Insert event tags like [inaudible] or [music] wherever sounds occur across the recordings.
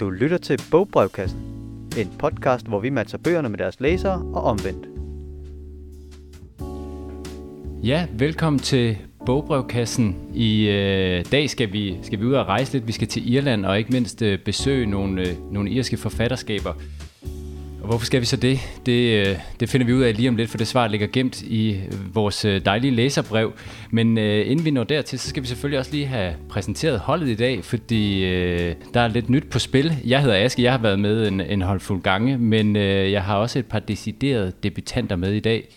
Du lytter til Bogbrevkassen, en podcast, hvor vi matcher bøgerne med deres læsere og omvendt. Ja, velkommen til Bogbrevkassen. I øh, dag skal vi, skal vi ud og rejse lidt. Vi skal til Irland og ikke mindst øh, besøge nogle, øh, nogle irske forfatterskaber. Og hvorfor skal vi så det? Det, øh, det finder vi ud af lige om lidt, for det svar ligger gemt i vores øh, dejlige læserbrev. Men øh, inden vi når dertil, så skal vi selvfølgelig også lige have præsenteret holdet i dag, fordi øh, der er lidt nyt på spil. Jeg hedder Aske, jeg har været med en, en håndfuld gange, men øh, jeg har også et par deciderede debutanter med i dag.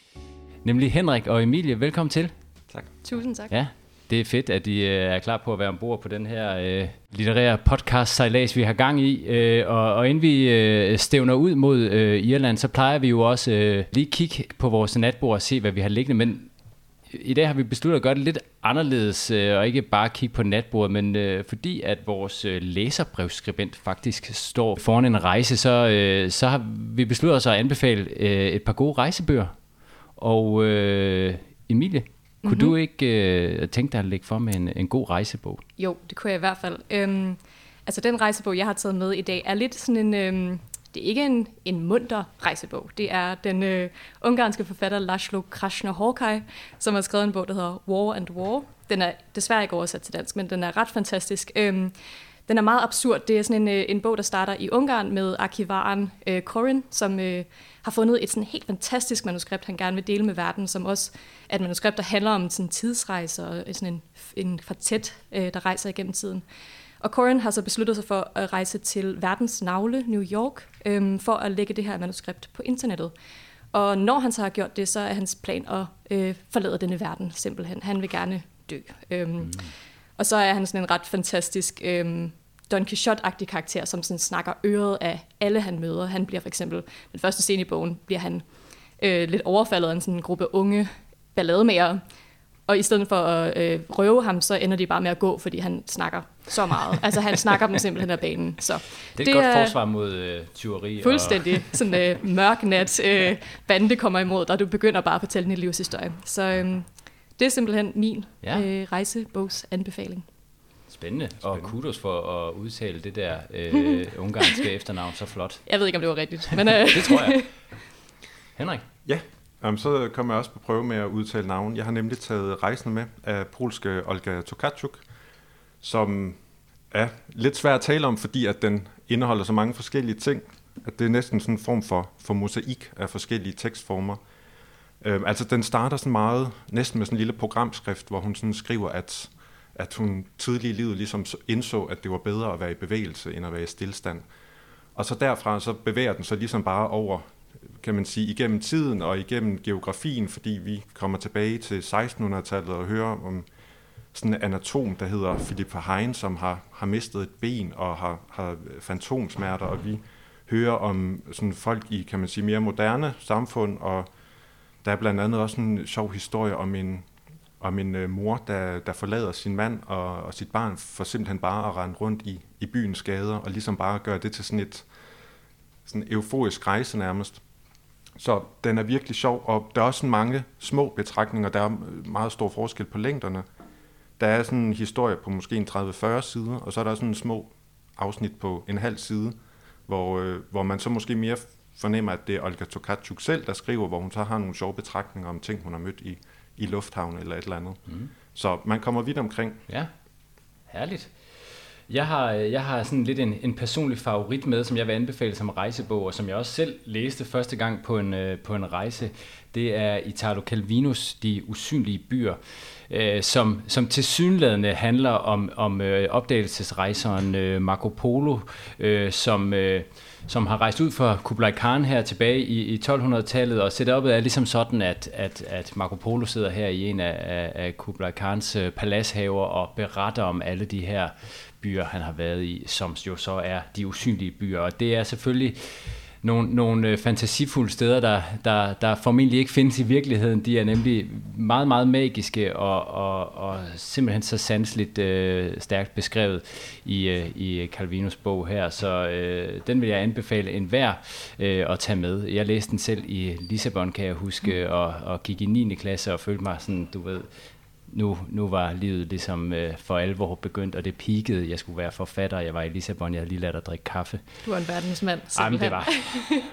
Nemlig Henrik og Emilie. Velkommen til. Tak. Tusind tak. Ja, det er fedt, at I øh, er klar på at være ombord på den her øh, litterære podcast sejlads vi har gang i. Øh, og, og inden vi øh, stævner ud mod øh, Irland, så plejer vi jo også øh, lige kigge på vores natbord og se, hvad vi har liggende. Men øh, i dag har vi besluttet at gøre det lidt anderledes, øh, og ikke bare kigge på natbordet, men øh, fordi at vores øh, læserbrevskribent faktisk står foran en rejse, så, øh, så har vi besluttet os at anbefale øh, et par gode rejsebøger. Og øh, Emilie, kunne mm-hmm. du ikke øh, tænke dig at lægge for med en, en god rejsebog? Jo, det kunne jeg i hvert fald. Øhm, altså den rejsebog, jeg har taget med i dag, er lidt sådan en... Øhm, det er ikke en, en munter rejsebog. Det er den øh, ungarske forfatter Laszlo Krasznahorkai, som har skrevet en bog, der hedder War and War. Den er desværre ikke oversat til dansk, men den er ret fantastisk. Øhm, den er meget absurd. Det er sådan en, øh, en bog, der starter i Ungarn med arkivaren øh, Corin, som øh, har fundet et sådan helt fantastisk manuskript, han gerne vil dele med verden, som også er et manuskript, der handler om sådan tidsrejse og sådan en, en kvartet, øh, der rejser igennem tiden. Og Corin har så besluttet sig for at rejse til verdens navle, New York, øh, for at lægge det her manuskript på internettet. Og når han så har gjort det, så er hans plan at øh, forlade denne verden simpelthen. Han vil gerne dø. Øhm, mm. Og så er han sådan en ret fantastisk øhm, Don Quixote-agtig karakter, som sådan snakker øret af alle, han møder. Han bliver for eksempel, den første scene i bogen, bliver han øh, lidt overfaldet af en sådan en gruppe unge ballademager, og i stedet for at øh, røve ham, så ender de bare med at gå, fordi han snakker så meget. altså han snakker dem simpelthen af banen. Så det er et det godt er forsvar mod øh, tyveri. Fuldstændig. Og... Sådan øh, mørk nat, øh, bande kommer imod dig, du begynder bare at fortælle din livshistorie. Så øh, det er simpelthen min ja. øh, rejsebogs anbefaling. Spændende. Spændende. Og kudos for at udtale det der øh, [laughs] ungarske efternavn så flot. Jeg ved ikke, om det var rigtigt. [laughs] Men, øh. det tror jeg. [laughs] Henrik? Ja, um, så kommer jeg også på prøve med at udtale navn. Jeg har nemlig taget rejsen med af polske Olga Tokarczuk, som er lidt svært at tale om, fordi at den indeholder så mange forskellige ting, at det er næsten sådan en form for, for mosaik af forskellige tekstformer. Øh, altså den starter sådan meget, næsten med sådan en lille programskrift, hvor hun sådan skriver, at at hun tidlig i livet ligesom indså, at det var bedre at være i bevægelse, end at være i stillstand. Og så derfra så bevæger den sig ligesom bare over, kan man sige, igennem tiden og igennem geografien, fordi vi kommer tilbage til 1600-tallet og hører om sådan en anatom, der hedder Philip Hein, som har, har mistet et ben og har, har fantomsmerter, og vi hører om sådan folk i, kan man sige, mere moderne samfund, og der er blandt andet også en sjov historie om en, om en øh, mor, der, der forlader sin mand og, og sit barn for simpelthen bare at rende rundt i, i byens gader og ligesom bare gøre det til sådan et sådan euforisk rejse nærmest. Så den er virkelig sjov, og der er også mange små betragtninger. Der er meget stor forskel på længderne. Der er sådan en historie på måske en 30-40 sider, og så er der sådan en små afsnit på en halv side, hvor, øh, hvor man så måske mere fornemmer, at det er Olga Tokarczuk selv, der skriver, hvor hun så har nogle sjove betragtninger om ting, hun har mødt i, i lufthavn eller et eller andet. Mm. Så man kommer vidt omkring. Ja, herligt. Jeg har, øh, jeg har sådan lidt en, en personlig favorit med, som jeg vil anbefale som rejsebog, og som jeg også selv læste første gang på en, øh, på en rejse. Det er Italo Calvinos De Usynlige Byer, øh, som, som til synlædende handler om, om øh, opdagelsesrejseren øh, Marco Polo, øh, som... Øh, som har rejst ud fra Kublai Khan her tilbage i, i 1200-tallet, og setupet er ligesom sådan, at, at, at Marco Polo sidder her i en af, af Kublai Khans øh, palashaver og beretter om alle de her byer, han har været i, som jo så er de usynlige byer. Og det er selvfølgelig nogle, nogle øh, fantasifulde steder, der, der, der formentlig ikke findes i virkeligheden. De er nemlig meget, meget magiske og, og, og simpelthen så sandsligt øh, stærkt beskrevet i, øh, i Calvinos bog her. Så øh, den vil jeg anbefale enhver øh, at tage med. Jeg læste den selv i Lissabon, kan jeg huske, og, og gik i 9. klasse og følte mig sådan, du ved, nu, nu var livet ligesom øh, for alvor begyndt, og det peakede. Jeg skulle være forfatter, jeg var i Lissabon, jeg havde lige lært at drikke kaffe. Du er en verdensmand, Ej, men det var,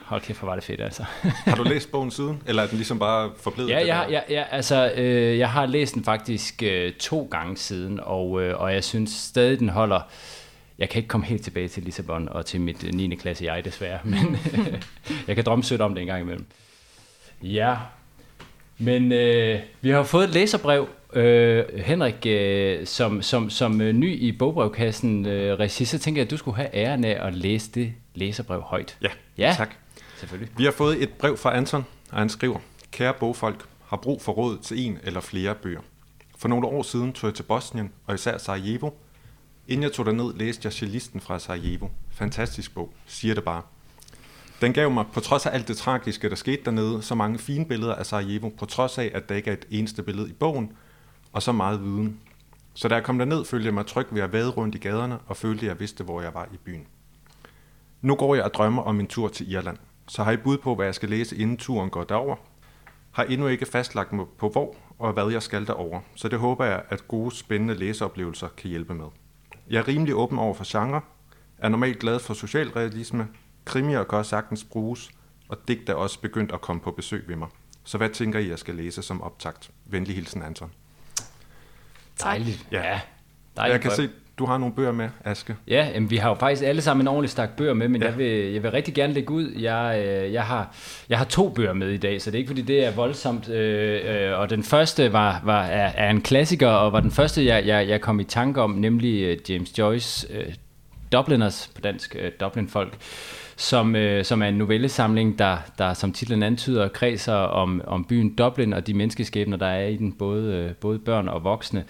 hold kæft, hvor var det fedt, altså. har du læst bogen siden, eller er den ligesom bare forblevet? Ja, jeg, ja, ja, altså, øh, jeg har læst den faktisk øh, to gange siden, og, øh, og jeg synes stadig, den holder... Jeg kan ikke komme helt tilbage til Lissabon og til mit 9. klasse jeg desværre, men [laughs] jeg kan drømme sødt om det en gang imellem. Ja, men øh, vi har fået et læserbrev, øh, Henrik, øh, som, som, som øh, ny i bogbrevkassen øh, regi, så tænker jeg, at du skulle have æren af at læse det læserbrev højt. Ja, Ja. tak. Selvfølgelig. Vi har fået et brev fra Anton, og han skriver, Kære bogfolk, har brug for råd til en eller flere bøger. For nogle år siden tog jeg til Bosnien, og især Sarajevo. Inden jeg tog derned, læste jeg Cellisten fra Sarajevo. Fantastisk bog, siger det bare. Den gav mig, på trods af alt det tragiske, der skete dernede, så mange fine billeder af Sarajevo, på trods af, at der ikke er et eneste billede i bogen, og så meget viden. Så da jeg kom derned, følte jeg mig tryg ved at vade rundt i gaderne, og følte, at jeg vidste, hvor jeg var i byen. Nu går jeg og drømmer om en tur til Irland. Så har I bud på, hvad jeg skal læse, inden turen går derover? Har endnu ikke fastlagt mig på hvor og hvad jeg skal derover, så det håber jeg, at gode, spændende læseoplevelser kan hjælpe med. Jeg er rimelig åben over for genre, er normalt glad for socialrealisme, krimier kan også sagtens bruges, og digt er også begyndt at komme på besøg ved mig. Så hvad tænker I, jeg skal læse som optakt? Venlig hilsen, Anton. Dejligt. Ja. ja dejligt jeg kan se, du har nogle bøger med, Aske. Ja, jamen, vi har jo faktisk alle sammen en ordentlig stak bøger med, men Ja. jeg, vil, jeg vil rigtig gerne lægge ud. Jeg, øh, jeg, har, jeg har to bøger med i dag, så det er ikke fordi, det er voldsomt. Øh, øh, og den første var, var, er, er en klassiker, og var den første, jeg, jeg, jeg kom i tanke om, nemlig øh, James Joyce, øh, Dubliners på dansk, øh, Dublin-folk, som, øh, som er en novellesamling, der, der som titlen antyder, kredser om, om byen Dublin og de menneskeskæbner, der er i den, både, øh, både børn og voksne.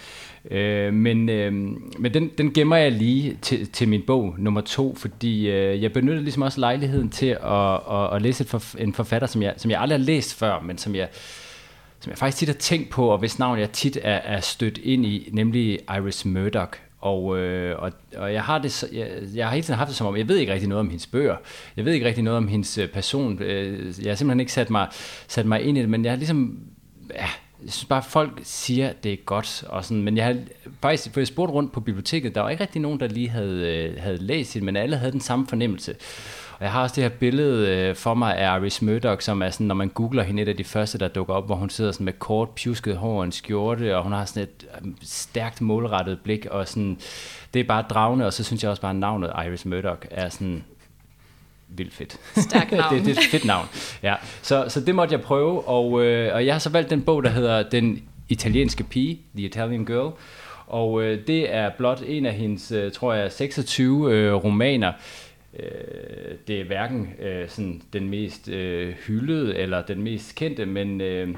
Øh, men øh, men den, den gemmer jeg lige til, til min bog nummer to, fordi øh, jeg benytter ligesom også lejligheden til at, at, at læse et forf- en forfatter, som jeg, som jeg aldrig har læst før, men som jeg, som jeg faktisk tit har tænkt på, og hvis navn jeg tit er, er stødt ind i, nemlig Iris Murdoch. Og, øh, og, og jeg har det, jeg, jeg har hele tiden haft det som om, jeg ved ikke rigtig noget om hendes bøger. Jeg ved ikke rigtig noget om hendes øh, person. Øh, jeg har simpelthen ikke sat mig, sat mig ind i det, men jeg har ligesom, ja, jeg synes bare, folk siger, det er godt. Og sådan, men jeg har faktisk, for jeg spurgte rundt på biblioteket, der var ikke rigtig nogen, der lige havde, øh, havde læst det, men alle havde den samme fornemmelse. Og jeg har også det her billede øh, for mig af Iris Murdoch, som er sådan, når man googler hende, et af de første, der dukker op, hvor hun sidder sådan med kort, pjusket hår og en skjorte, og hun har sådan et øh, stærkt målrettet blik, og sådan, det er bare dragende, og så synes jeg også bare, at navnet Iris Murdoch er sådan vildt fedt. Stærkt [laughs] navn. det, det er et fedt navn. Ja. Så, så det måtte jeg prøve, og, øh, og jeg har så valgt den bog, der hedder Den italienske pige, The Italian Girl, og øh, det er blot en af hendes, øh, tror jeg, 26 øh, romaner. Øh, det er hverken øh, sådan den mest øh, hyldede eller den mest kendte, men øh,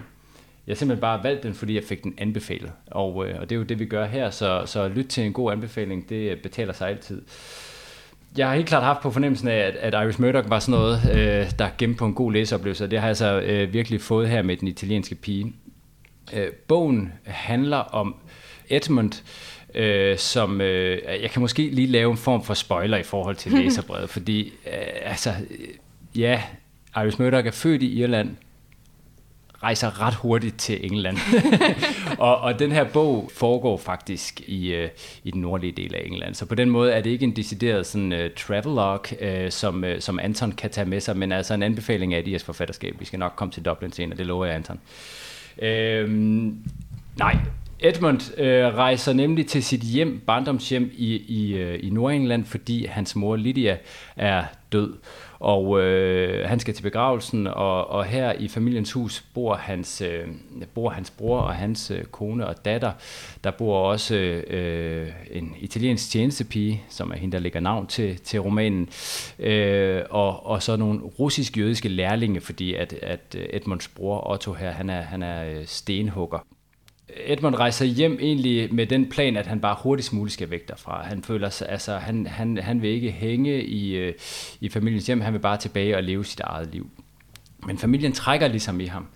jeg har simpelthen bare valgt den, fordi jeg fik den anbefalet. Og, øh, og det er jo det, vi gør her, så, så lyt til en god anbefaling, det øh, betaler sig altid. Jeg har helt klart haft på fornemmelsen af, at, at Iris Murdoch var sådan noget, øh, der gemte på en god læseoplevelse, og det har jeg så øh, virkelig fået her med den italienske pige. Øh, bogen handler om Edmund, øh, som øh, jeg kan måske lige lave en form for spoiler i forhold til [laughs] læserbrevet, fordi øh, altså, øh, ja, Iris Murdoch er født i Irland, rejser ret hurtigt til England. [laughs] og, og den her bog foregår faktisk i, øh, i den nordlige del af England. Så på den måde er det ikke en decideret sådan, uh, travelog, uh, som, uh, som Anton kan tage med sig, men altså en anbefaling af Elias forfatterskab. Vi skal nok komme til Dublin senere, det lover jeg, Anton. Øhm, nej, Edmund øh, rejser nemlig til sit hjem, barndomshjem i, i, øh, i Nordengland, fordi hans mor Lydia er død. Og øh, han skal til begravelsen, og, og her i familiens hus bor hans, øh, bor hans bror og hans øh, kone og datter. Der bor også øh, en italiensk tjenestepige, som er hende, der lægger navn til, til romanen, øh, og, og så nogle russisk-jødiske lærlinge, fordi at, at Edmunds bror Otto her, han er, han er øh, stenhugger. Edmund rejser hjem egentlig med den plan, at han bare hurtigst muligt skal væk derfra. Han føler sig, altså han, han, han vil ikke hænge i, øh, i familiens hjem, han vil bare tilbage og leve sit eget liv. Men familien trækker ligesom i ham.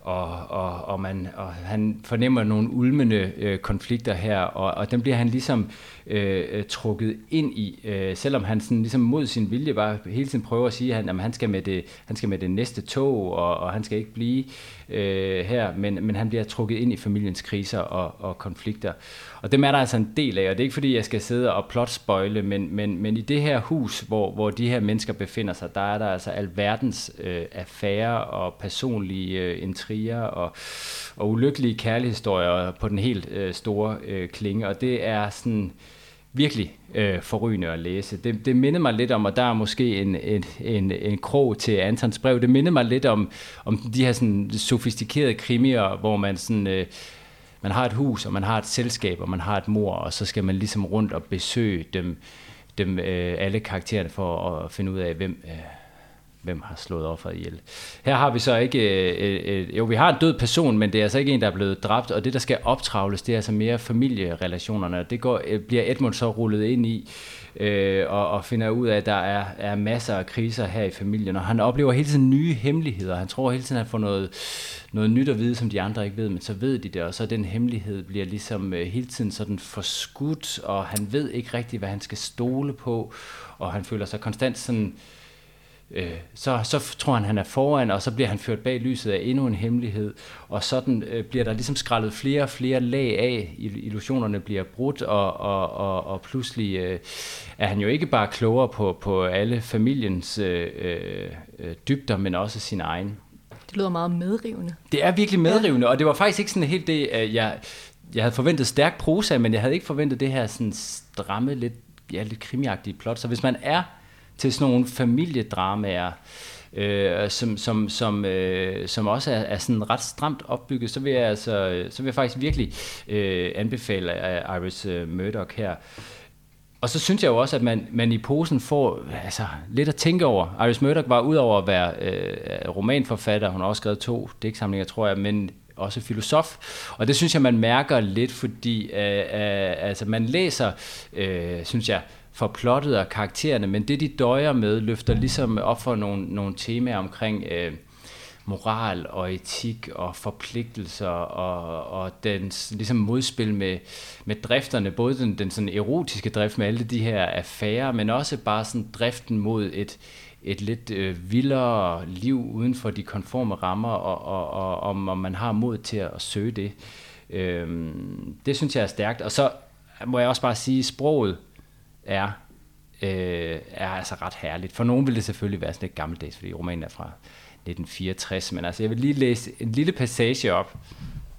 og, og, og, man, og han fornemmer nogle ulmende øh, konflikter her, og, og dem bliver han ligesom øh, øh trukket ind i, øh, selvom han sådan ligesom mod sin vilje bare hele tiden prøver at sige, at han, jamen, han, skal med det, han skal med det næste tog, og, og han skal ikke blive øh, her, men, men han bliver trukket ind i familiens kriser og, og konflikter. Og dem er der altså en del af, og det er ikke fordi, jeg skal sidde og plotspoile, men, men, men i det her hus, hvor, hvor de her mennesker befinder sig, der er der altså alverdens øh, affærer og personlige øh, intriger og, og ulykkelige kærlighedshistorier på den helt øh, store øh, klinge, og det er sådan virkelig øh, forrygende at læse. Det, det mindede mig lidt om, og der er måske en, en, en, en krog til Antons brev, det mindede mig lidt om, om de her sådan sofistikerede krimier, hvor man sådan... Øh, man har et hus, og man har et selskab, og man har et mor, og så skal man ligesom rundt og besøge dem, dem øh, alle karaktererne for at finde ud af, hvem, øh, hvem har slået offeret ihjel. Her har vi så ikke, øh, øh, øh, jo vi har en død person, men det er altså ikke en, der er blevet dræbt, og det der skal optravles, det er altså mere familierelationerne, det går, øh, bliver Edmund så rullet ind i, øh, og, og finder ud af, at der er, er masser af kriser her i familien, og han oplever hele tiden nye hemmeligheder, han tror hele tiden, at han får noget, noget nyt at vide, som de andre ikke ved, men så ved de det, og så den hemmelighed bliver ligesom øh, hele tiden sådan forskudt, og han ved ikke rigtigt, hvad han skal stole på, og han føler sig konstant sådan, øh, øh, så, så tror han, han er foran, og så bliver han ført bag lyset af endnu en hemmelighed, og sådan øh, bliver der ligesom skrællet flere og flere lag af, illusionerne bliver brudt, og, og, og, og pludselig øh, er han jo ikke bare klogere på, på alle familiens øh, øh, dybder, men også sin egen. Det lyder meget medrivende. Det er virkelig medrivende, ja. og det var faktisk ikke sådan helt det, jeg, jeg havde forventet stærk prosa, men jeg havde ikke forventet det her sådan stramme, lidt, ja, lidt krimiagtige plot. Så hvis man er til sådan nogle familiedramaer, øh, som, som, som, øh, som også er, er sådan ret stramt opbygget, så vil jeg, altså, så vil jeg faktisk virkelig øh, anbefale øh, Iris øh, Murdoch her. Og så synes jeg jo også, at man, man i posen får altså, lidt at tænke over. Iris Murdoch var udover at være øh, romanforfatter, hun har også skrevet to digtsamlinger, tror jeg, men også filosof. Og det synes jeg, man mærker lidt, fordi øh, øh, altså, man læser, øh, synes jeg, for plottet og karaktererne, men det de døjer med, løfter ligesom op for nogle, nogle temaer omkring øh, moral og etik og forpligtelser og, og dens ligesom modspil med, med drifterne, både den, den sådan erotiske drift med alle de her affærer, men også bare sådan driften mod et, et lidt øh, vildere liv uden for de konforme rammer, og, og, og om, om man har mod til at søge det. Øhm, det synes jeg er stærkt. Og så må jeg også bare sige, sproget er, øh, er altså ret herligt. For nogen vil det selvfølgelig være sådan lidt gammeldags, fordi romanen er fra 1964, men altså jeg vil lige læse en lille passage op,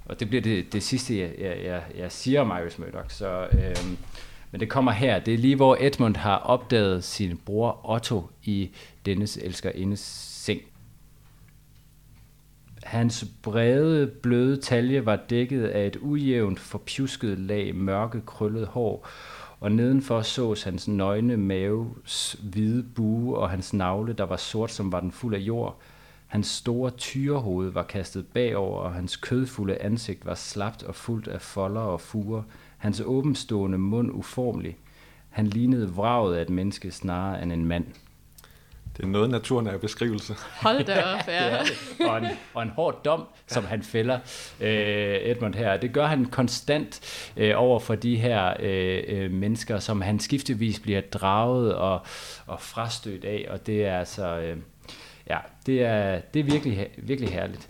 og det bliver det, det sidste, jeg, jeg, jeg, jeg siger om Iris Murdoch. Så, øh, men det kommer her. Det er lige, hvor Edmund har opdaget sin bror Otto i dennes elskerindes seng. Hans brede, bløde talje var dækket af et ujævnt, forpjusket lag mørke, krøllet hår, og nedenfor sås hans nøgne maves hvide bue og hans navle, der var sort, som var den fuld af jord. Hans store tyrehoved var kastet bagover, og hans kødfulde ansigt var slapt og fuldt af folder og fuger. Hans åbenstående mund uformelig. Han lignede vraget af et menneske snarere end en mand. Det er noget naturen er beskrivelse. Hold da op, [laughs] ja. det det. Og, en, og en hård dom, som han fælder øh, Edmund her. Det gør han konstant øh, over for de her øh, øh, mennesker, som han skiftevis bliver draget og, og frastødt af. Og det er altså, øh, ja, det er, det er virkelig, virkelig herligt.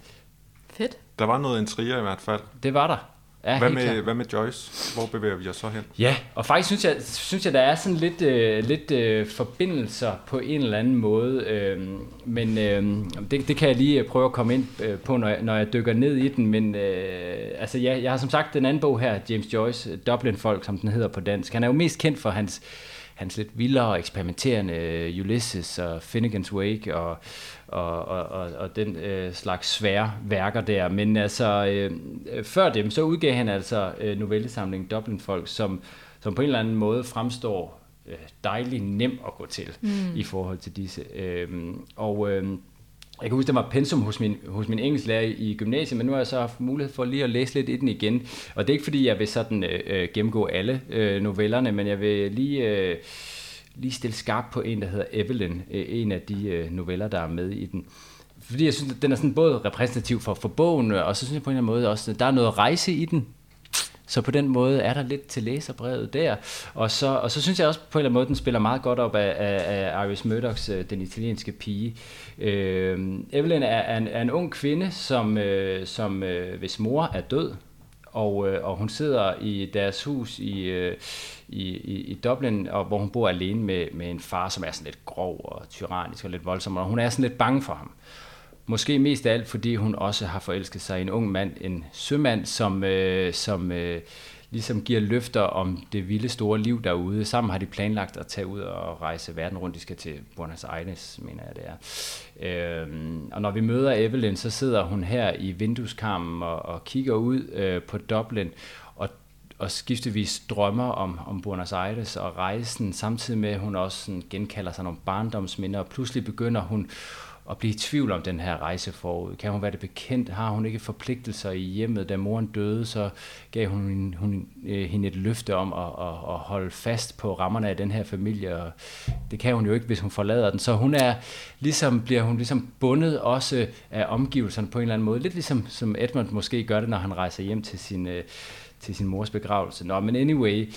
Fedt. Der var noget intriger i hvert fald. Det var der. Ja, hvad, med, hvad med Joyce? Hvor bevæger vi os så hen? Ja, og faktisk synes jeg, synes jeg der er sådan lidt, øh, lidt øh, forbindelser på en eller anden måde. Øh, men øh, det, det kan jeg lige prøve at komme ind øh, på, når jeg, når jeg dykker ned i den. Men øh, altså, ja, jeg har som sagt den anden bog her, James Joyce, Dublin Folk, som den hedder på dansk. Han er jo mest kendt for hans hans lidt vildere eksperimenterende Ulysses og Finnegan's Wake og, og, og, og, og den øh, slags svære værker der. Men altså, øh, før dem, så udgav han altså øh, novellesamlingen Dublin Folk, som, som på en eller anden måde fremstår øh, dejligt nem at gå til mm. i forhold til disse. Øh, og øh, jeg kan huske, der var pensum hos min, hos min engelsklærer i gymnasiet, men nu har jeg så haft mulighed for lige at læse lidt i den igen. Og det er ikke fordi, jeg vil sådan øh, øh, gennemgå alle øh, novellerne, men jeg vil lige, øh, lige stille skarp på en, der hedder Evelyn, øh, en af de øh, noveller, der er med i den. fordi jeg synes, at den er sådan både repræsentativ for, for bogen, og så synes jeg på en eller anden måde også, at der er noget rejse i den. Så på den måde er der lidt til læserbrevet der. Og så, og så synes jeg også på en eller anden måde, den spiller meget godt op af, af, af Iris Murdochs øh, Den italienske pige. Øh, Evelyn er, er, en, er en ung kvinde, som, øh, som øh, hvis mor er død, og, øh, og hun sidder i deres hus i, øh, i, i, i Dublin, og hvor hun bor alene med, med en far, som er sådan lidt grov og tyrannisk og lidt voldsom, og hun er sådan lidt bange for ham. Måske mest af alt, fordi hun også har forelsket sig i en ung mand, en sømand, som, øh, som øh, ligesom giver løfter om det vilde store liv derude. Sammen har de planlagt at tage ud og rejse verden rundt. De skal til Buenos Aires, mener jeg det er. Øhm, og når vi møder Evelyn, så sidder hun her i vindueskarmen og, og kigger ud øh, på Dublin og og skiftevis drømmer om, om Buenos Aires og rejsen, samtidig med at hun også sådan genkalder sig nogle barndomsminder, og pludselig begynder hun at blive i tvivl om den her rejse forud. Kan hun være det bekendt? Har hun ikke forpligtelser i hjemmet? Da moren døde, så gav hun, hun øh, hende et løfte om at, at, at holde fast på rammerne af den her familie, og det kan hun jo ikke, hvis hun forlader den. Så hun er ligesom, bliver hun ligesom bundet også af omgivelserne på en eller anden måde. Lidt ligesom som Edmund måske gør det, når han rejser hjem til sin, øh, til sin mors begravelse. Nå, men anyway,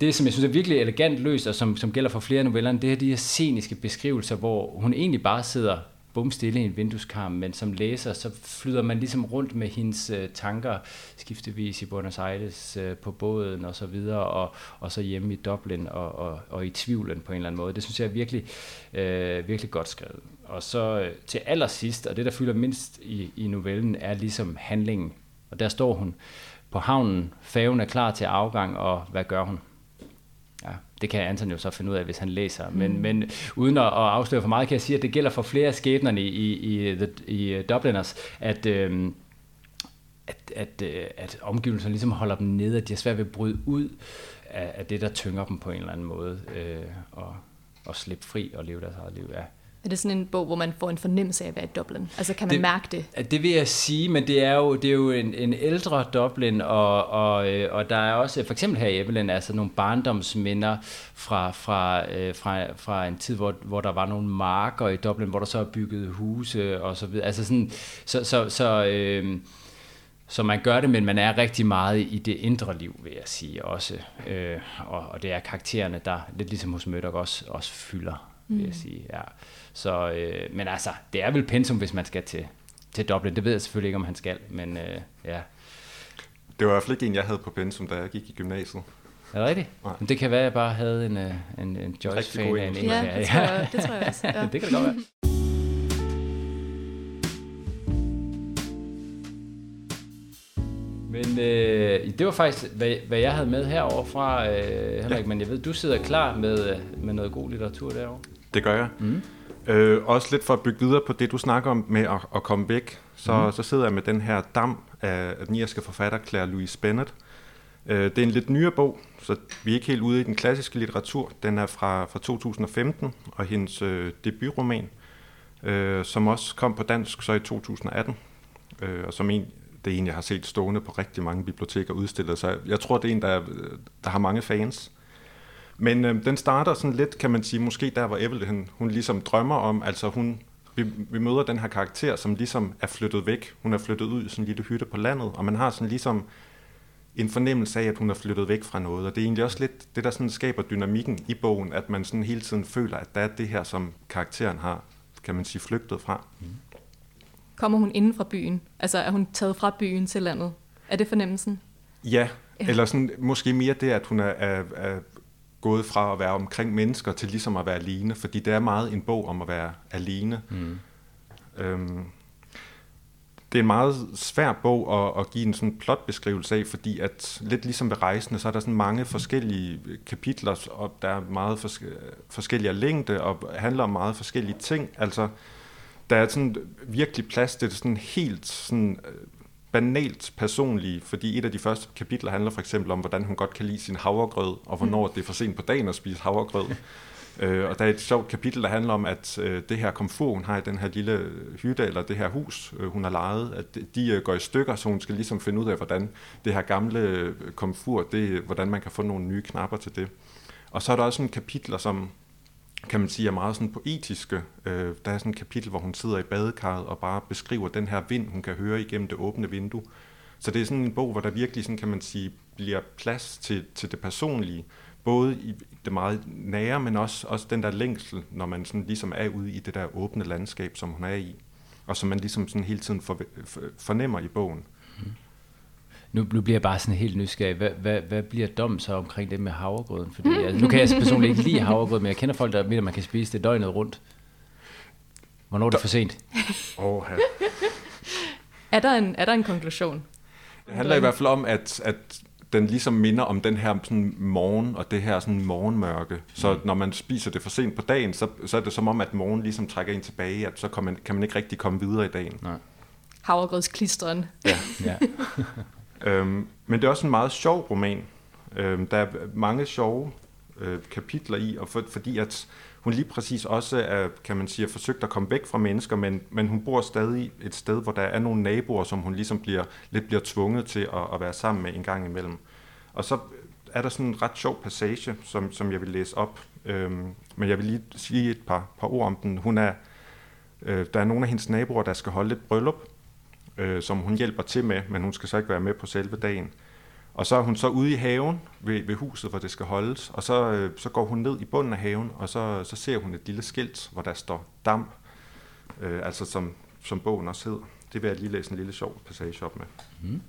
det, som jeg synes er virkelig elegant løst, og som, som gælder for flere noveller, det er de her sceniske beskrivelser, hvor hun egentlig bare sidder bumstille i en vindueskarm, men som læser, så flyder man ligesom rundt med hendes øh, tanker, skiftevis i Buenos Aires øh, på båden og så videre, og, og så hjemme i Dublin og, og, og i tvivlen på en eller anden måde. Det synes jeg er virkelig, øh, virkelig godt skrevet. Og så øh, til allersidst, og det der fylder mindst i, i novellen, er ligesom handlingen. Og der står hun på havnen, færgen er klar til afgang, og hvad gør hun? Ja, det kan Anton jo så finde ud af, hvis han læser. Men, mm. men uden at, at afsløre for meget, kan jeg sige, at det gælder for flere skæbnerne i, i, i, i Dubliners, at, øhm, at, at, øh, at omgivelserne ligesom holder dem nede, at de har svært ved at bryde ud af, af det, der tynger dem på en eller anden måde, øh, og, og slippe fri og leve deres eget liv. Ja. Er det sådan en bog, hvor man får en fornemmelse af at være i Dublin? Altså kan man det, mærke det? Det vil jeg sige, men det er jo, det er jo en, en ældre Dublin, og, og, øh, og der er også, for eksempel her i Evelyn, altså nogle barndomsminder fra, fra, øh, fra, fra en tid, hvor, hvor der var nogle marker i Dublin, hvor der så er bygget huse og så videre. Altså sådan, så, så, så øh, så man gør det, men man er rigtig meget i det indre liv, vil jeg sige også. Øh, og, og det er karaktererne, der lidt ligesom hos Murdoch også, også fylder, vil jeg mm. sige. Ja. Så, øh, men altså, det er vel pensum, hvis man skal til, til Dublin. Det ved jeg selvfølgelig ikke, om han skal, men øh, ja. Det var i hvert fald ikke en, jeg havde på pensum, da jeg gik i gymnasiet. Er det rigtigt? Nej. Men det kan være, at jeg bare havde en, øh, en, en Joyce-fan af en engelsk ja, det tror, jeg, det tror jeg også. Ja. [laughs] det kan det godt være. Men øh, det var faktisk, hvad, hvad jeg havde med herovre fra, øh, Henrik, ja. men jeg ved, du sidder klar med, øh, med noget god litteratur derovre. Det gør jeg. Mm. Øh, også lidt for at bygge videre på det, du snakker om med at, at komme væk, så, mm. så sidder jeg med den her dam af den irske forfatter Claire Louise Bennett. Øh, det er en lidt nyere bog, så vi er ikke helt ude i den klassiske litteratur. Den er fra, fra 2015, og hendes øh, debutroman, øh, som også kom på dansk så i 2018, øh, og som en, det er en, jeg har set stående på rigtig mange biblioteker udstillet, så jeg tror, det er en, der, der har mange fans. Men øh, den starter sådan lidt, kan man sige, måske der, hvor Evelyn hun ligesom drømmer om, altså hun, vi, vi møder den her karakter, som ligesom er flyttet væk. Hun er flyttet ud i sådan en lille hytte på landet, og man har sådan ligesom en fornemmelse af, at hun er flyttet væk fra noget. Og det er egentlig også lidt det, der sådan skaber dynamikken i bogen, at man sådan hele tiden føler, at der er det her, som karakteren har, kan man sige, flygtet fra. Mm. Kommer hun inden fra byen? Altså er hun taget fra byen til landet? Er det fornemmelsen? Ja, eller sådan, måske mere det, at hun er, er, er gået fra at være omkring mennesker til ligesom at være alene, fordi det er meget en bog om at være alene. Mm. Øhm, det er en meget svær bog at, at give en sådan plotbeskrivelse af, fordi at lidt ligesom ved rejsende, så er der sådan mange forskellige kapitler, og der er meget fors- forskellige længde, og handler om meget forskellige ting. Altså, der er sådan virkelig plads til sådan helt sådan banalt personlige, fordi et af de første kapitler handler for eksempel om, hvordan hun godt kan lide sin havregrød, og hvornår mm. det er for sent på dagen at spise havregrød. [laughs] øh, og der er et sjovt kapitel, der handler om, at øh, det her komfort, hun har i den her lille hytte, eller det her hus, øh, hun har lejet, at de øh, går i stykker, så hun skal ligesom finde ud af, hvordan det her gamle øh, komfort, det, hvordan man kan få nogle nye knapper til det. Og så er der også nogle kapitler, som kan man sige, er meget sådan poetiske. Øh, der er sådan et kapitel, hvor hun sidder i badekarret og bare beskriver den her vind, hun kan høre igennem det åbne vindue. Så det er sådan en bog, hvor der virkelig, sådan, kan man sige, bliver plads til, til det personlige. Både i det meget nære, men også, også den der længsel, når man sådan ligesom er ude i det der åbne landskab, som hun er i. Og som man ligesom sådan hele tiden for, for, fornemmer i bogen. Mm. Nu, nu bliver jeg bare sådan helt nysgerrig. Hvad, hvad, hvad bliver dom så omkring det med havregrøden? Fordi [laughs] altså, nu kan jeg personligt ikke lide havregrød, men jeg kender folk, der mener, at man kan spise det døgnet rundt. Hvornår er det for sent? Oh, ja. Er der en, er der en konklusion? Det handler i hvert fald om, at, at den ligesom minder om den her sådan morgen og det her sådan morgenmørke. Så mm. når man spiser det for sent på dagen, så, så er det som om, at morgen ligesom trækker ind tilbage, at så kan man, kan man ikke rigtig komme videre i dagen. Nej. Havregrødsklisteren. Ja. Ja. [laughs] Øhm, men det er også en meget sjov roman. Øhm, der er mange sjove øh, kapitler i, og for, fordi at hun lige præcis også er, kan man sige, forsøgt at komme væk fra mennesker, men, men hun bor stadig et sted, hvor der er nogle naboer, som hun ligesom bliver, lidt bliver tvunget til at, at være sammen med en gang imellem. Og så er der sådan en ret sjov passage, som, som jeg vil læse op, øhm, men jeg vil lige sige et par, par ord om den. Hun er, øh, der er nogle af hendes naboer, der skal holde et bryllup, øh, som hun hjælper til med, men hun skal så ikke være med på selve dagen. Og så er hun så ude i haven ved, ved huset, hvor det skal holdes, og så, øh, så går hun ned i bunden af haven, og så, så ser hun et lille skilt, hvor der står damp, øh, altså som, som bogen også hed. Det vil jeg lige læse en lille sjov passage op med. Mm.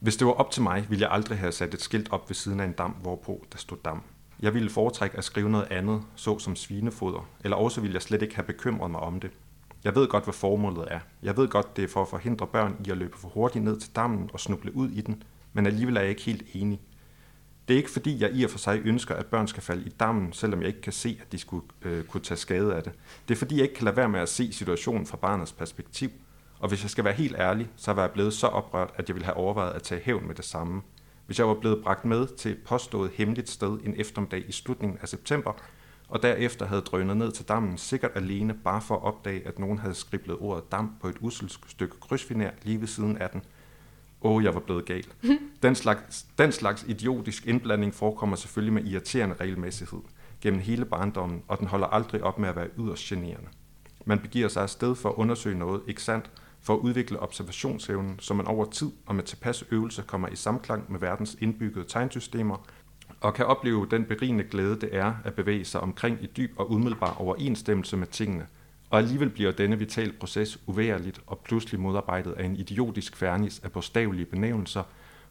Hvis det var op til mig, ville jeg aldrig have sat et skilt op ved siden af en dam, hvorpå der stod dam. Jeg ville foretrække at skrive noget andet, så som svinefoder, eller også ville jeg slet ikke have bekymret mig om det. Jeg ved godt, hvad formålet er. Jeg ved godt, det er for at forhindre børn i at løbe for hurtigt ned til dammen og snuble ud i den, men alligevel er jeg ikke helt enig. Det er ikke fordi, jeg i og for sig ønsker, at børn skal falde i dammen, selvom jeg ikke kan se, at de skulle øh, kunne tage skade af det. Det er fordi, jeg ikke kan lade være med at se situationen fra barnets perspektiv. Og hvis jeg skal være helt ærlig, så var jeg blevet så oprørt, at jeg ville have overvejet at tage hævn med det samme. Hvis jeg var blevet bragt med til et påstået hemmeligt sted en eftermiddag i slutningen af september, og derefter havde drønet ned til dammen, sikkert alene bare for at opdage, at nogen havde skriblet ordet damp på et uselt stykke krydsfiner lige ved siden af den. Åh, oh, jeg var blevet gal. [laughs] Den slags, den slags idiotisk indblanding forekommer selvfølgelig med irriterende regelmæssighed gennem hele barndommen, og den holder aldrig op med at være yderst generende. Man begiver sig afsted for at undersøge noget, ikke sandt, for at udvikle observationsevnen, så man over tid og med tilpas øvelse kommer i samklang med verdens indbyggede tegnsystemer, og kan opleve den berigende glæde, det er at bevæge sig omkring i dyb og umiddelbar overensstemmelse med tingene. Og alligevel bliver denne vital proces uværligt og pludselig modarbejdet af en idiotisk fernis af bogstavelige benævnelser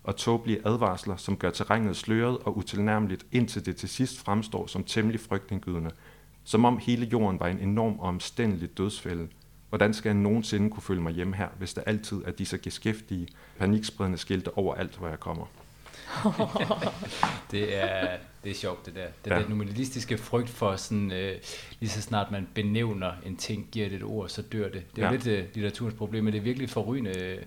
og tåbelige advarsler, som gør terrænet sløret og utilnærmeligt, indtil det til sidst fremstår som temmelig frygtindgydende. Som om hele jorden var en enorm og omstændelig dødsfælde. Hvordan skal jeg nogensinde kunne føle mig hjemme her, hvis der altid er disse geskæftige, panikspredende skilte overalt, hvor jeg kommer? [laughs] det, er, det er sjovt, det der. Den Ja. der nominalistiske frygt for sådan, øh, lige så snart man benævner en ting, giver det et ord, så dør det. Det er ja. Ja. jo lidt øh, litteraturens problem, men det er virkelig forrygende,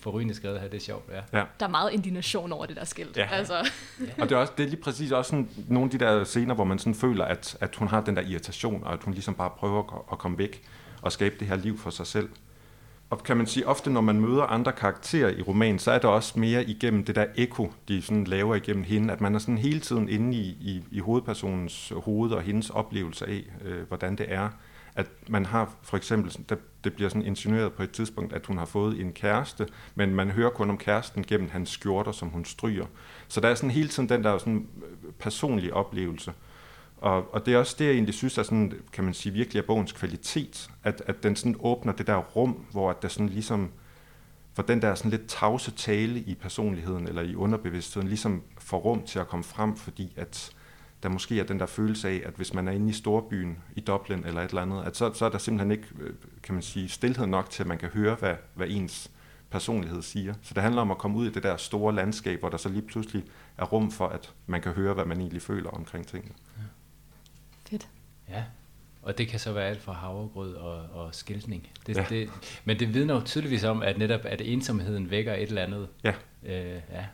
forrygende skrevet her. Det er sjovt, ja. Ja. Der er meget indignation over det der skilt. Ja. Altså, Og det er, også, det er lige præcis også sådan, nogle af de der scener, hvor man sådan føler, at, at hun har den der irritation, og at hun ligesom bare prøver at, at komme væk og skabe det her liv for sig selv. Og kan man sige, ofte når man møder andre karakterer i romanen, så er det også mere igennem det der eko, de sådan laver igennem hende, at man er sådan hele tiden inde i, i, i hovedpersonens hoved og hendes oplevelse af, øh, hvordan det er. At man har for eksempel, der, det bliver sådan insinueret på et tidspunkt, at hun har fået en kæreste, men man hører kun om kæresten gennem hans skjorter, som hun stryger. Så der er sådan hele tiden den der sådan øh, personlige oplevelse. Og, og det er også det, jeg egentlig synes er sådan, kan man sige, virkelig er bogens kvalitet, at, at den sådan åbner det der rum, hvor at der sådan ligesom, for den der sådan lidt tavse tale i personligheden eller i underbevidstheden, ligesom får rum til at komme frem, fordi at der måske er den der følelse af, at hvis man er inde i storbyen, i Dublin eller et eller andet, at så, så er der simpelthen ikke, øh, kan man sige, stillhed nok til, at man kan høre, hvad, hvad ens personlighed siger. Så det handler om at komme ud i det der store landskab, hvor der så lige pludselig er rum for, at man kan høre, hvad man egentlig føler omkring tingene. Ja. Ja, og det kan så være alt fra havregrød og, og skiltning. Det, Ja. det, men det vidner jo tydeligvis om, at netop at ensomheden vækker et eller andet. Ja. Øh, ja.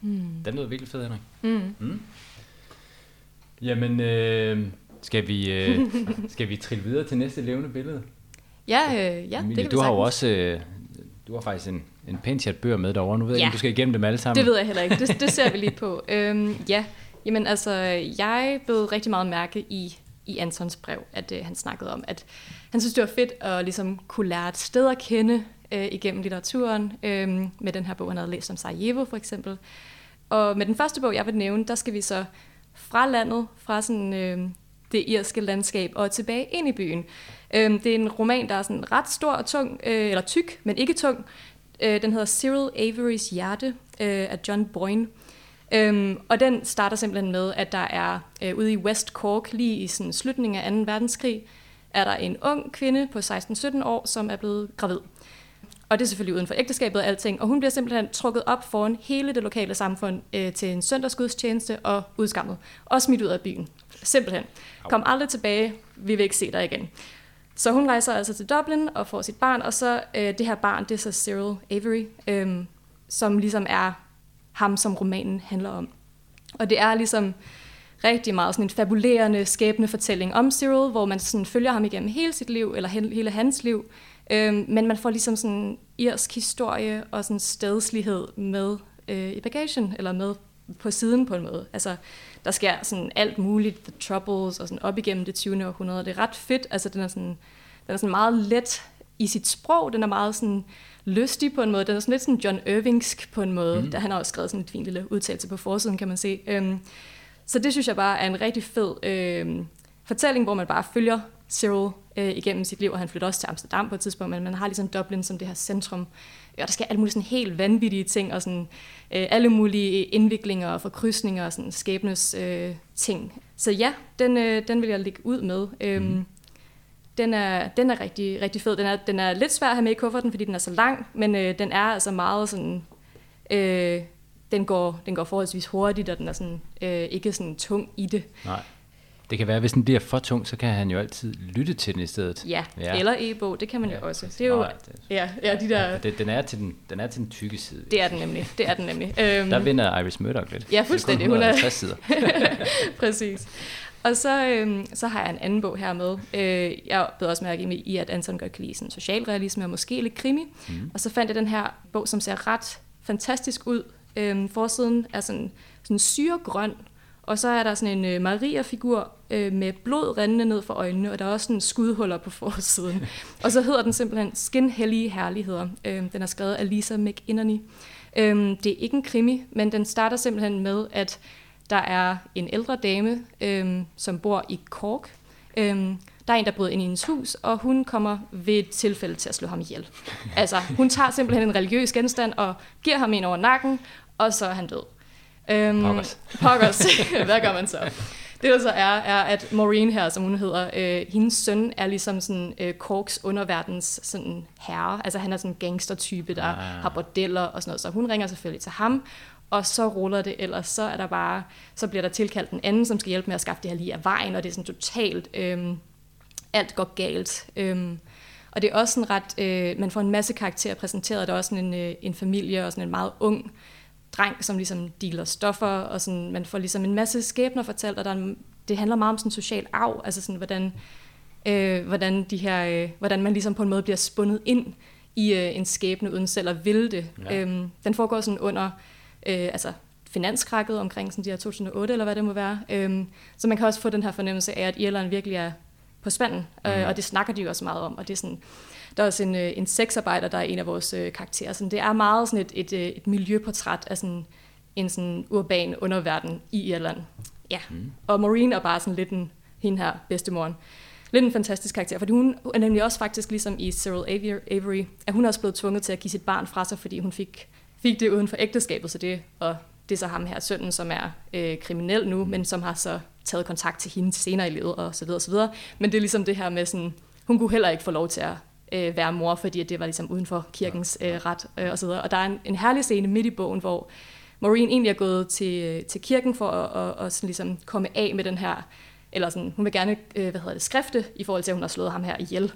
Mm. Den lyder virkelig fed, Henrik. Mm. Mm. Jamen, øh, skal, vi, øh, [laughs] skal vi trille videre til næste levende billede? Ja, øh, ja Emilie, det kan vi du har jo sagtens. også øh, du har faktisk en, en pæn chat bøger med derovre. Nu ved jeg Ja. ikke, om du skal igennem dem alle sammen. Det ved jeg heller ikke. Det, det ser vi lige på. Øhm, ja, Jamen altså, jeg blev rigtig meget mærke i, i Antons brev, at øh, han snakkede om, at han synes, det var fedt at ligesom kunne lære et sted at kende øh, igennem litteraturen, øh, med den her bog, han havde læst om Sarajevo for eksempel. Og med den første bog, jeg vil nævne, der skal vi så fra landet, fra sådan, øh, det irske landskab og tilbage ind i byen. Øh, det er en roman, der er sådan ret stor og tung, øh, eller tyk, men ikke tung. Øh, den hedder Cyril Averys Hjerte øh, af John Boyne. Øhm, og den starter simpelthen med, at der er øh, ude i West Cork, lige i sådan slutningen af 2. verdenskrig, er der en ung kvinde på 16-17 år, som er blevet gravid. Og det er selvfølgelig uden for ægteskabet og alting. Og hun bliver simpelthen trukket op foran hele det lokale samfund øh, til en søndagsgudstjeneste og udskammet. Og smidt ud af byen. Simpelthen. Kom aldrig tilbage. Vi vil ikke se dig igen. Så hun rejser altså til Dublin og får sit barn, og så øh, det her barn, det er så Cyril Avery, øh, som ligesom er ham, som romanen handler om. Og det er ligesom rigtig meget sådan en fabulerende skæbnefortælling om Cyril, hvor man sådan følger ham igennem hele sit liv, eller hele hans liv, øhm, men man får ligesom sådan en irsk historie og sådan stedslighed med øh, i bagagen, eller med på siden på en måde. Altså, der sker sådan alt muligt, The Troubles, og sådan op igennem det 20. århundrede. Det er ret fedt, altså den er sådan, den er sådan meget let i sit sprog, den er meget sådan lystig på en måde. Den er sådan lidt sådan John Irvingsk på en måde. Mm. Der, han har også skrevet sådan en fin lille udtalelse på forsiden, kan man se. Øhm, så det synes jeg bare er en rigtig fed øhm, fortælling, hvor man bare følger Cyril øh, igennem sit liv, og han flytter også til Amsterdam på et tidspunkt, men man har ligesom Dublin som det her centrum. Og der sker alle mulige sådan helt vanvittige ting, og sådan, øh, alle mulige indviklinger og forkrydsninger og sådan skæbnes øh, ting. Så ja, den, øh, den vil jeg lægge ud med. Øhm, mm den er, den er rigtig, rigtig fed. Den er, den er lidt svær at have med i kufferten, fordi den er så lang, men øh, den er altså meget sådan... Øh, den går, den går forholdsvis hurtigt, og den er sådan, øh, ikke sådan tung i det. Nej. Det kan være, at hvis den bliver for tung, så kan han jo altid lytte til den i stedet. Ja, ja. eller e-bog, det kan man ja, jo også. Det er jo, Nej, det, ja, ja, de der... Ja, det, den, er til den, den er til den tykke side. Det er den nemlig, det er den nemlig. Øhm, der vinder Iris Murdoch lidt. Ja, fuldstændig. Hun er... sider. [laughs] Præcis. Og så, øhm, så har jeg en anden bog her med. Øh, jeg blev også mærke i, at Anton godt kan lide sådan socialrealisme og måske lidt krimi. Mm. Og så fandt jeg den her bog, som ser ret fantastisk ud. Øhm, forsiden er sådan, sådan syregrøn, og så er der sådan en øh, Maria-figur øh, med blod rendende ned for øjnene, og der er også sådan skudhuller på forsiden. [laughs] og så hedder den simpelthen Skinhellige Herligheder. Øh, den er skrevet af Lisa McInerney. Øh, det er ikke en krimi, men den starter simpelthen med, at der er en ældre dame, øhm, som bor i Cork. Øhm, der er en, der bryder ind i hendes hus, og hun kommer ved et tilfælde til at slå ham ihjel. [laughs] Altså, hun tager simpelthen en religiøs genstand og giver ham en over nakken, og så er han død. Øhm, Pokkers. [laughs] Pokkers. [laughs] Hvad gør man så? Det der så er, er, at Maureen her, som hun hedder, øh, hendes søn er ligesom sådan øh, Corks underverdens sådan herre. Altså han er sådan en gangstertype, der ah. har bordeller og sådan noget. Så hun ringer selvfølgelig til ham, og så ruller det, ellers så er der bare, så bliver der tilkaldt en anden, som skal hjælpe med at skaffe det her lige af vejen, og det er sådan totalt, øhm, alt går galt. Øhm, og det er også sådan ret, øh, man får en masse karakterer præsenteret, der er også sådan en, øh, en familie og sådan en meget ung dreng, som ligesom dealer stoffer, og sådan, man får ligesom en masse skæbner fortalt, og der er, det handler meget om sådan social arv, altså sådan, hvordan, øh, hvordan, de her, øh, hvordan man ligesom på en måde bliver spundet ind i øh, en skæbne, uden selv at ville det. Ja. Øhm, den foregår sådan under øh, altså finanskrakket omkring sådan de her 2008, eller hvad det må være. Øhm, så man kan også få den her fornemmelse af, at Irland virkelig er på spanden, mm. øh, mhm. og det snakker de jo også meget om, og det er sådan, der er også en, øh, en sexarbejder, der er en af vores øh, karakterer. Så det er meget sådan et, et, øh, et miljøportræt af sådan en sådan urban underverden i Irland. Ja. Mm. Og Maureen er bare sådan lidt en, hende her, bedstemoren. Lidt en fantastisk karakter, fordi hun er nemlig også faktisk ligesom i Cyril Avery, at hun er også blevet tvunget til at give sit barn fra sig, fordi hun fik fik det uden for ægteskabet, så det, og det er så ham her, sønnen, som er øh, kriminel nu, men som har så taget kontakt til hende senere i livet, og så videre, og så videre. Men det er ligesom det her med sådan, hun kunne heller ikke få lov til at øh, være mor, fordi det var ligesom uden for kirkens øh, ret, øh, og så videre. Og der er en, en herlig scene midt i bogen, hvor Maureen egentlig er gået til, øh, til kirken for at, at, at sådan ligesom komme af med den her, eller sådan, hun vil gerne, øh, hvad hedder det, skrifte, i forhold til, at hun har slået ham her ihjel.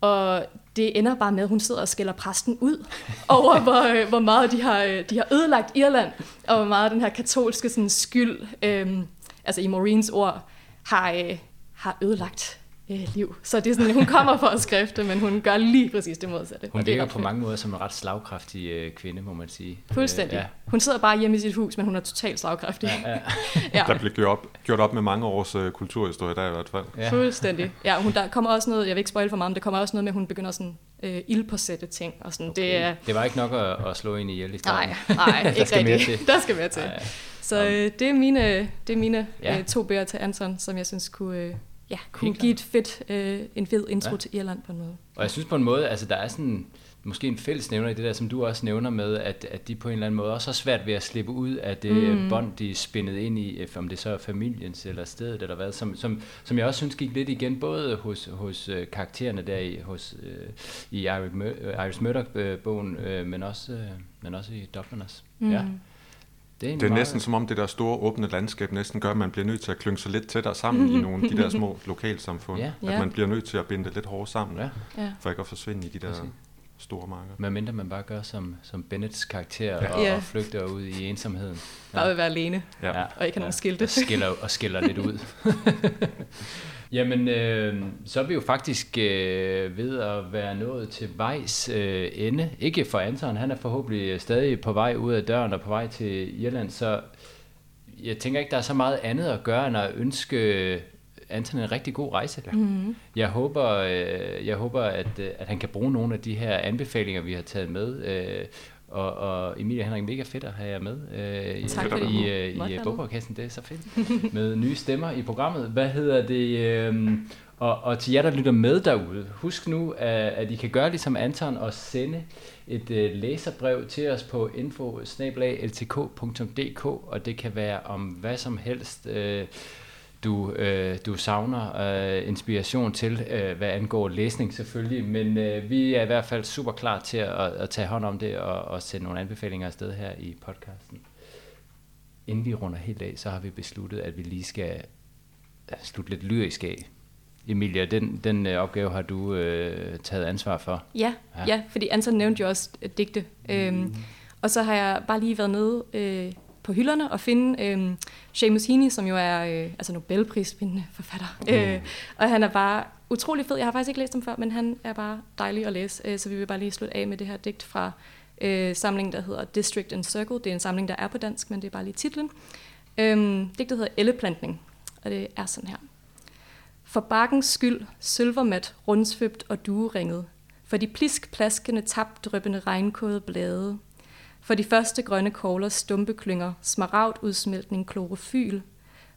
Og det ender bare med, at hun sidder og skælder præsten ud over, [laughs] hvor, hvor meget de har, de har ødelagt Irland, og hvor meget den her katolske sådan, skyld, øhm, altså i Maureen's ord, har, øh, har ødelagt øh, liv. Så det er sådan, hun kommer for at skrifte, men hun gør lige præcis det modsatte. Hun er virker på mange måder som en ret slagkraftig øh, kvinde, må man sige. Fuldstændig. Øh, Hun sidder bare hjemme i sit hus, men hun er totalt slagkraftig. ja, ja, [laughs] ja. Der blev gjort op, gjort op med mange års øh, kulturhistorie der i hvert fald. ja. Fuldstændig. Ja, hun, der kommer også noget, jeg vil ikke spoil for meget, men der kommer også noget med, at hun begynder sådan øh, ildpåsætte ting. Og sådan. Okay. Det er, Det var ikke nok at, at slå ind i starten. nej, nej, [laughs] ikke skal mere rigtigt. til. Der skal mere til. Nej. Så øh, det er mine, det er mine Ja. øh, to bøger til Anton, som jeg synes kunne, øh, ja, kunne give et fedt, øh, en fed intro Ja. til Irland på en måde. Og jeg synes på en måde, altså der er sådan måske en fælles nævner i det der, som du også nævner med, at, at de på en eller anden måde også har svært ved at slippe ud af det mm. bånd, de er spændet ind i, øh, om det så er familiens eller stedet eller hvad, som, som, som jeg også synes gik lidt igen, både hos, hos øh, karaktererne der i, hos, øh, i Iris, Mur- øh, Iris Murdoch-bogen, øh, men, også, øh, men også i Dubliners. Mm. Ja. Det er, Det er næsten som om det der store åbne landskab næsten gør, at man bliver nødt til at klynge sig lidt tættere sammen i nogle af de der [laughs] små lokalsamfund. Ja. At Ja. man bliver nødt til at binde det lidt hårdere sammen, Ja. Ja. for ikke at forsvinde i de der Præcis. store marker. Medmindre man bare gør som, som Bennets karakter og, Ja. og flygter ud i ensomheden. Bare vil være alene. Ja. Og ikke have nogen skilte. Og skiller, og skiller lidt ud. [laughs] Jamen, øh, så er vi jo faktisk øh, ved at være nået til vejs øh, ende. Ikke for Anton, han er forhåbentlig stadig på vej ud af døren og på vej til Irland, så jeg tænker ikke, der er så meget andet at gøre, end at ønske Anton en rigtig god rejse. Mm-hmm. Jeg håber, øh, jeg håber at, øh, at han kan bruge nogle af de her anbefalinger, vi har taget med. Øh, og, og Emilie og Henrik, mega fedt at have jer med øh, i, Tak i, I øh, i være bogpodcasten. Det er så fedt. [laughs] med nye stemmer i programmet. Hvad hedder det? Øh, og, og til jer, der lytter med derude, husk nu, at, at I kan gøre ligesom Anton og sende et øh, læserbrev til os på info og det kan være om hvad som helst, øh, du, øh, du savner øh, inspiration til, øh, hvad angår læsning selvfølgelig, men øh, vi er i hvert fald super klar til at, at tage hånd om det og, og sende nogle anbefalinger afsted her i podcasten. Inden vi runder helt af, så har vi besluttet, at vi lige skal slutte lidt lyrisk af. Emilia, den, den øh, opgave har du øh, taget ansvar for. Ja, Ja. ja. fordi Anton nævnte jo også øh, digte. Øhm, og så har jeg bare lige været nede øh, på hylderne og finde øh, Seamus Heaney, som jo er øh, altså Nobelprisvindende forfatter. Mm. Øh, og han er bare utrolig fed. Jeg har faktisk ikke læst ham før, men han er bare dejlig at læse. Øh, så vi vil bare lige slutte af med det her digt fra øh, samlingen, der hedder District and Circle. Det er en samling, der er på dansk, men det er bare lige titlen. Øh, digtet hedder Elleplantning, og det er sådan her. For bakkens skyld, sølvermat, rundsvøbt og dueringet. For de plisk-plaskende, tapdrøbende regnkåde blade. For de første grønne koglers stumpe klynger, smaragd-udsmeltning, klorofyl.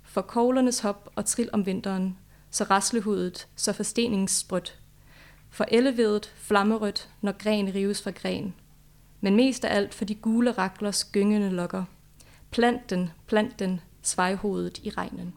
For koglernes hop og trill om vinteren, så raslehudet, så forsteningssprødt. For ellevedet, flammerødt, når gren rives fra gren. Men mest af alt for de gule raklers gyngende lokker. Plant den, plant den, svejhovedet i regnen.